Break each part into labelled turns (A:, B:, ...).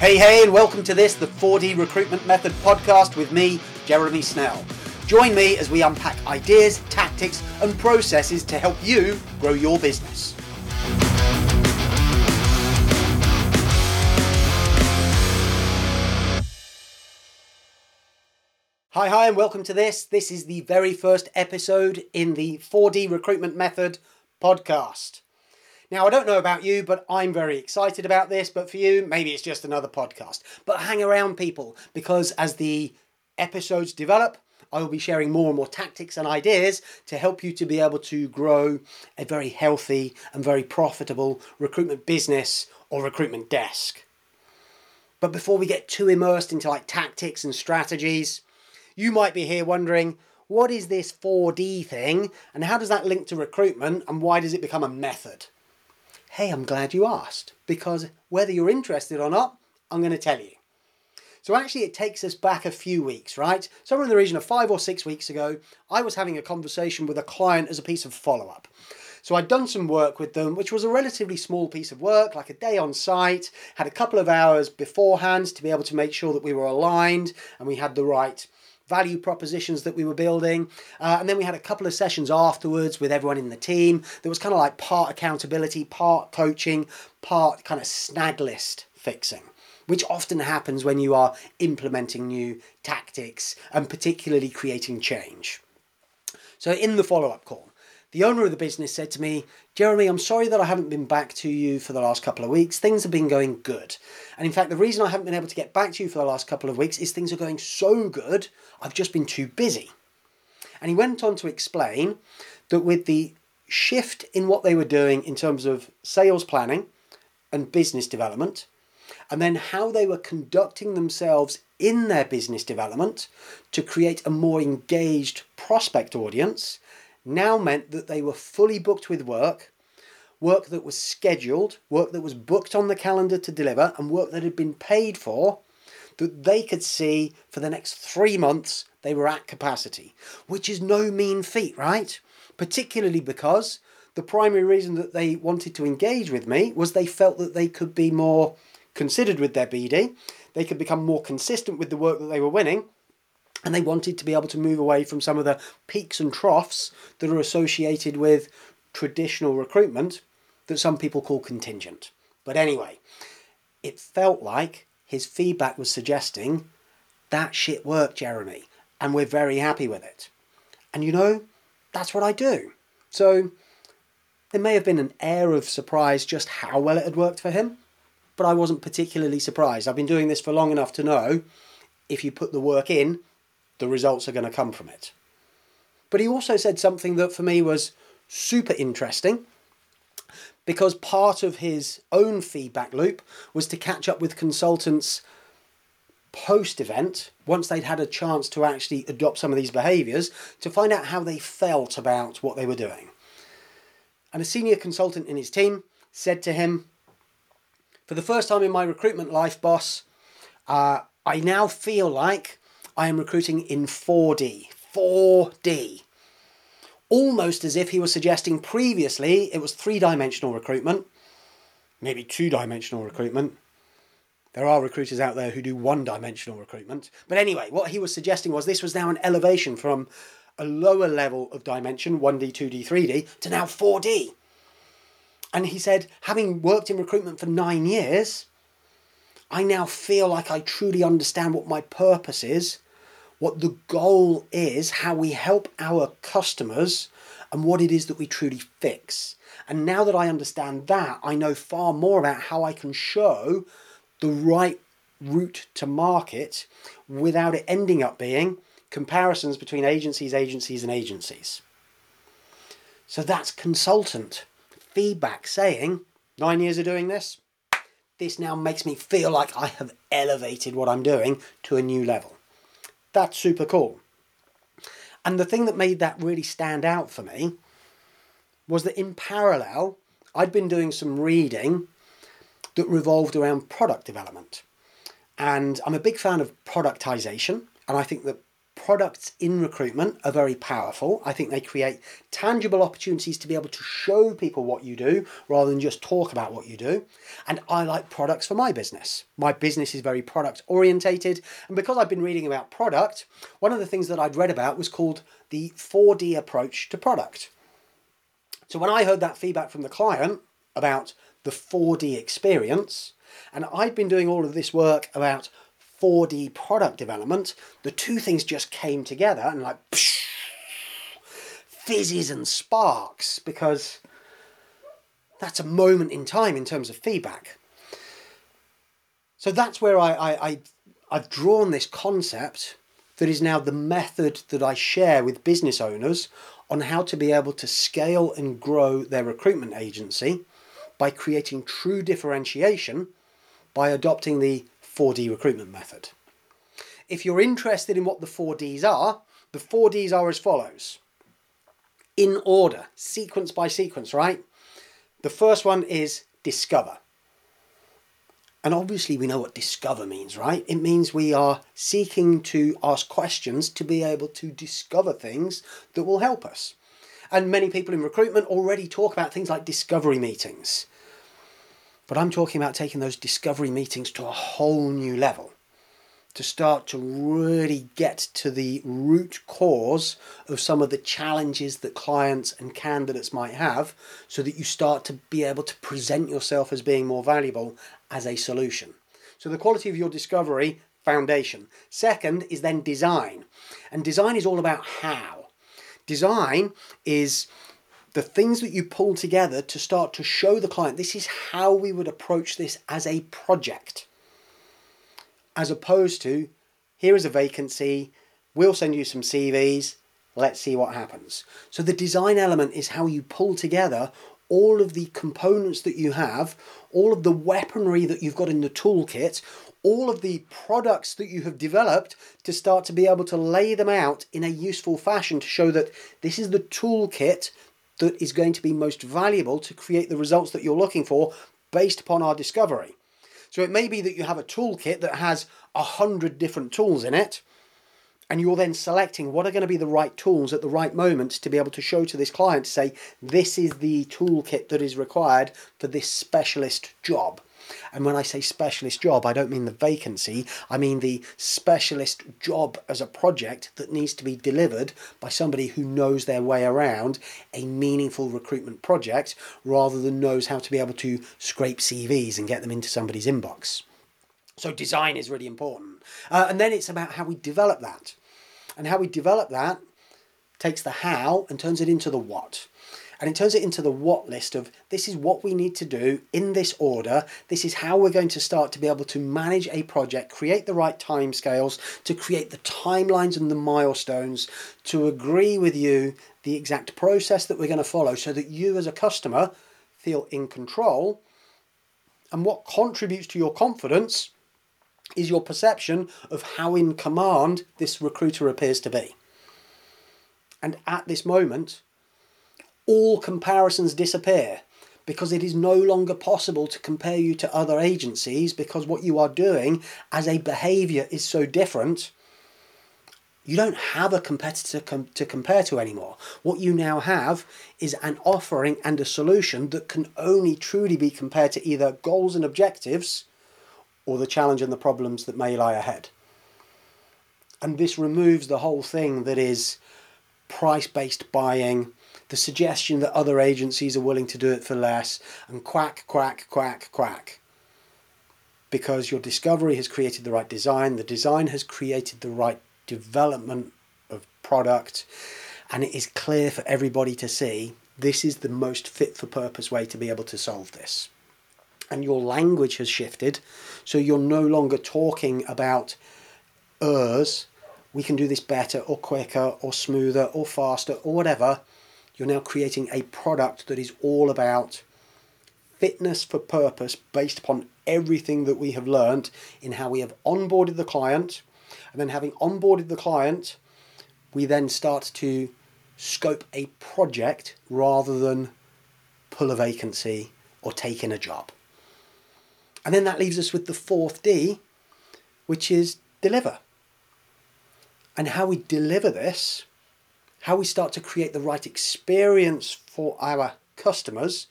A: Hey, hey, and welcome to this, the 4D Recruitment Method podcast with me, Jeremy Snell. Join me as we unpack ideas, tactics, and processes to help you grow your business. Hi, hi, and welcome to this. This is the very first episode in the 4D Recruitment Method podcast. Now, I don't know about you, but I'm very excited about this. But for you, maybe it's just another podcast. But hang around, people, because as the episodes develop, I will be sharing more and more tactics and ideas to help you to be able to grow a very healthy and very profitable recruitment business or recruitment desk. But before we get too immersed into like tactics and strategies, you might be here wondering, what is this 4D thing and how does that link to recruitment and why does it become a method? Hey, I'm glad you asked because whether you're interested or not, I'm going to tell you. So actually, it takes us back a few weeks, right? Somewhere in the region of five or six weeks ago, I was having a conversation with a client as a piece of follow up. So I'd done some work with them, which was a relatively small piece of work, like a day on site, had a couple of hours beforehand to be able to make sure that we were aligned and we had the right value propositions that we were building. Uh, and then we had a couple of sessions afterwards with everyone in the team. There was kind of like part accountability, part coaching, part kind of snag list fixing. Which often happens when you are implementing new tactics and particularly creating change. So, in the follow up call, the owner of the business said to me, Jeremy, I'm sorry that I haven't been back to you for the last couple of weeks. Things have been going good. And in fact, the reason I haven't been able to get back to you for the last couple of weeks is things are going so good, I've just been too busy. And he went on to explain that with the shift in what they were doing in terms of sales planning and business development, and then how they were conducting themselves in their business development to create a more engaged prospect audience now meant that they were fully booked with work, work that was scheduled, work that was booked on the calendar to deliver, and work that had been paid for, that they could see for the next three months they were at capacity, which is no mean feat, right? Particularly because the primary reason that they wanted to engage with me was they felt that they could be more considered with their BD, they could become more consistent with the work that they were winning, and they wanted to be able to move away from some of the peaks and troughs that are associated with traditional recruitment that some people call contingent. But anyway, it felt like his feedback was suggesting that shit worked, Jeremy, and we're very happy with it. And you know, that's what I do. So there may have been an air of surprise just how well it had worked for him, but I wasn't particularly surprised. I've been doing this for long enough to know if you put the work in, the results are going to come from it. But he also said something that for me was super interesting because part of his own feedback loop was to catch up with consultants post event, once they'd had a chance to actually adopt some of these behaviours, to find out how they felt about what they were doing. And a senior consultant in his team said to him, For the first time in my recruitment life, boss, uh, I now feel like I am recruiting in 4D. 4D. Almost as if he was suggesting previously it was three dimensional recruitment, maybe two dimensional recruitment. There are recruiters out there who do one dimensional recruitment. But anyway, what he was suggesting was this was now an elevation from a lower level of dimension, 1D, 2D, 3D, to now 4D. And he said, having worked in recruitment for nine years, I now feel like I truly understand what my purpose is, what the goal is, how we help our customers, and what it is that we truly fix. And now that I understand that, I know far more about how I can show the right route to market without it ending up being comparisons between agencies, agencies, and agencies. So that's consultant feedback saying, nine years of doing this, this now makes me feel like I have elevated what I'm doing to a new level. That's super cool. And the thing that made that really stand out for me was that in parallel, I'd been doing some reading that revolved around product development. And I'm a big fan of productization, and I think that products in recruitment are very powerful. I think they create tangible opportunities to be able to show people what you do rather than just talk about what you do. And I like products for my business. My business is very product orientated. And because I've been reading about product, one of the things that I'd read about was called the 4D approach to product. So when I heard that feedback from the client about the 4D experience, and I'd been doing all of this work about 4D product development, the two things just came together and like psh, fizzes and sparks because that's a moment in time in terms of feedback. So that's where I, I, I I've drawn this concept that is now the method that I share with business owners on how to be able to scale and grow their recruitment agency by creating true differentiation by adopting the 4D recruitment method. If you're interested in what the 4Ds are, the 4Ds are as follows. In order, sequence by sequence, right? The first one is discover. And obviously, we know what discover means, right? It means we are seeking to ask questions to be able to discover things that will help us. And many people in recruitment already talk about things like discovery meetings. But I'm talking about taking those discovery meetings to a whole new level to start to really get to the root cause of some of the challenges that clients and candidates might have so that you start to be able to present yourself as being more valuable as a solution. So, the quality of your discovery, foundation. Second is then design. And design is all about how. Design is the things that you pull together to start to show the client this is how we would approach this as a project, as opposed to here is a vacancy, we'll send you some CVs, let's see what happens. So the design element is how you pull together all of the components that you have, all of the weaponry that you've got in the toolkit, all of the products that you have developed to start to be able to lay them out in a useful fashion to show that this is the toolkit that is going to be most valuable to create the results that you're looking for based upon our discovery. So it may be that you have a toolkit that has a hundred different tools in it, and you're then selecting what are going to be the right tools at the right moment to be able to show to this client to say, this is the toolkit that is required for this specialist job. And when I say specialist job, I don't mean the vacancy, I mean the specialist job as a project that needs to be delivered by somebody who knows their way around a meaningful recruitment project rather than knows how to be able to scrape CVs and get them into somebody's inbox. So, design is really important. Uh, and then it's about how we develop that. And how we develop that takes the how and turns it into the what and it turns it into the what list of this is what we need to do in this order. This is how we're going to start to be able to manage a project, create the right timescales, to create the timelines and the milestones, to agree with you the exact process that we're going to follow so that you as a customer feel in control. And what contributes to your confidence is your perception of how in command this recruiter appears to be. And at this moment, all comparisons disappear because it is no longer possible to compare you to other agencies because what you are doing as a behavior is so different. You don't have a competitor com- to compare to anymore. What you now have is an offering and a solution that can only truly be compared to either goals and objectives or the challenge and the problems that may lie ahead. And this removes the whole thing that is price based buying, the suggestion that other agencies are willing to do it for less, and quack, quack, quack, quack. Because your discovery has created the right design, the design has created the right development of product, and it is clear for everybody to see this is the most fit for purpose way to be able to solve this. And your language has shifted, so you're no longer talking about ers, we can do this better or quicker or smoother or faster or whatever you're now creating a product that is all about fitness for purpose based upon everything that we have learned in how we have onboarded the client. And then, having onboarded the client, we then start to scope a project rather than pull a vacancy or take in a job. And then that leaves us with the fourth D, which is deliver. And how we deliver this, how we start to create the right experience for our customers,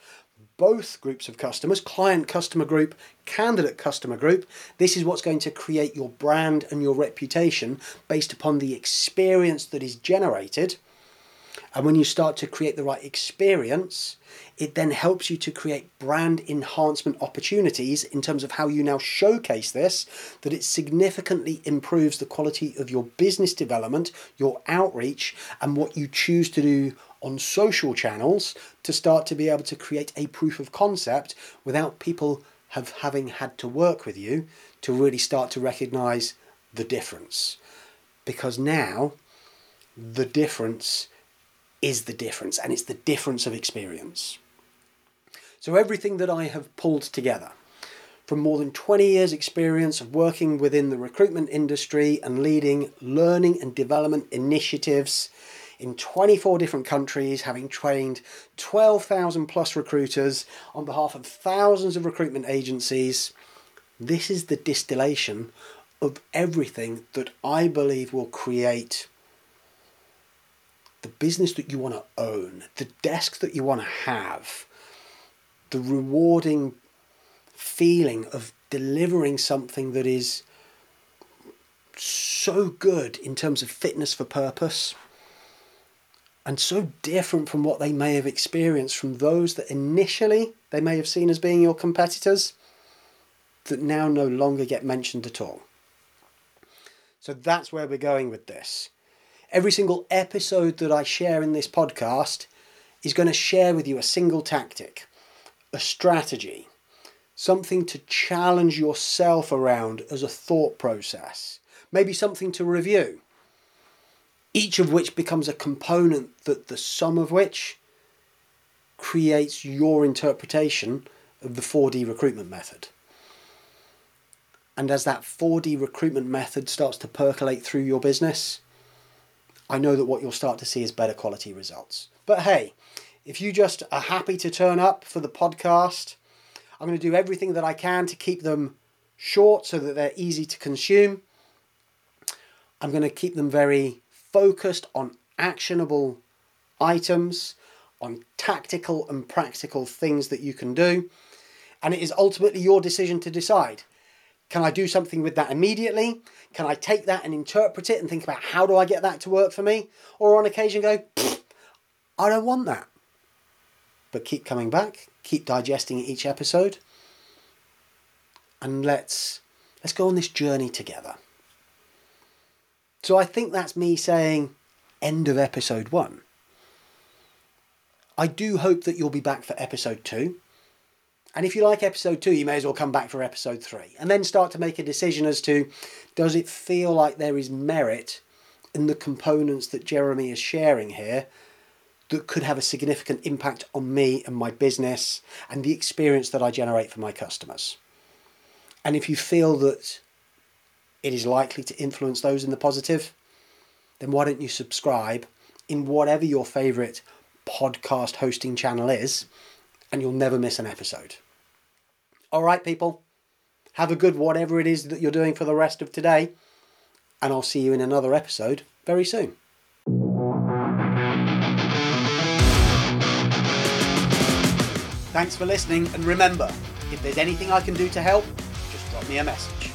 A: both groups of customers, client customer group, candidate customer group. This is what's going to create your brand and your reputation based upon the experience that is generated. And when you start to create the right experience, it then helps you to create brand enhancement opportunities in terms of how you now showcase this, that it significantly improves the quality of your business development, your outreach, and what you choose to do on social channels to start to be able to create a proof of concept without people have having had to work with you to really start to recognize the difference. Because now the difference is the difference and it's the difference of experience so everything that i have pulled together from more than 20 years experience of working within the recruitment industry and leading learning and development initiatives in 24 different countries, having trained 12,000 plus recruiters on behalf of thousands of recruitment agencies. This is the distillation of everything that I believe will create the business that you want to own, the desk that you want to have, the rewarding feeling of delivering something that is so good in terms of fitness for purpose and so different from what they may have experienced from those that initially they may have seen as being your competitors that now no longer get mentioned at all. So that's where we're going with this. Every single episode that I share in this podcast is going to share with you a single tactic, a strategy, something to challenge yourself around as a thought process, maybe something to review each of which becomes a component that the sum of which creates your interpretation of the 4D recruitment method. And as that 4D recruitment method starts to percolate through your business, I know that what you'll start to see is better quality results. But hey, if you just are happy to turn up for the podcast, I'm going to do everything that I can to keep them short so that they're easy to consume. I'm going to keep them very focused on actionable items, on tactical and practical things that you can do. And it is ultimately your decision to decide. Can I do something with that immediately? Can I take that and interpret it and think about how do I get that to work for me? Or on occasion go, I don't want that. But keep coming back, keep digesting each episode, and let's let's go on this journey together. So I think that's me saying end of episode one. I do hope that you'll be back for episode two. And if you like episode two, you may as well come back for episode three and then start to make a decision as to does it feel like there is merit in the components that Jeremy is sharing here that could have a significant impact on me and my business and the experience that I generate for my customers. And if you feel that it is likely to influence those in the positive, then why don't you subscribe in whatever your favourite podcast hosting channel is, and you'll never miss an episode. All right, people, have a good whatever it is that you're doing for the rest of today, and I'll see you in another episode very soon. Thanks for listening, and remember, if there's anything I can do to help, just drop me a message.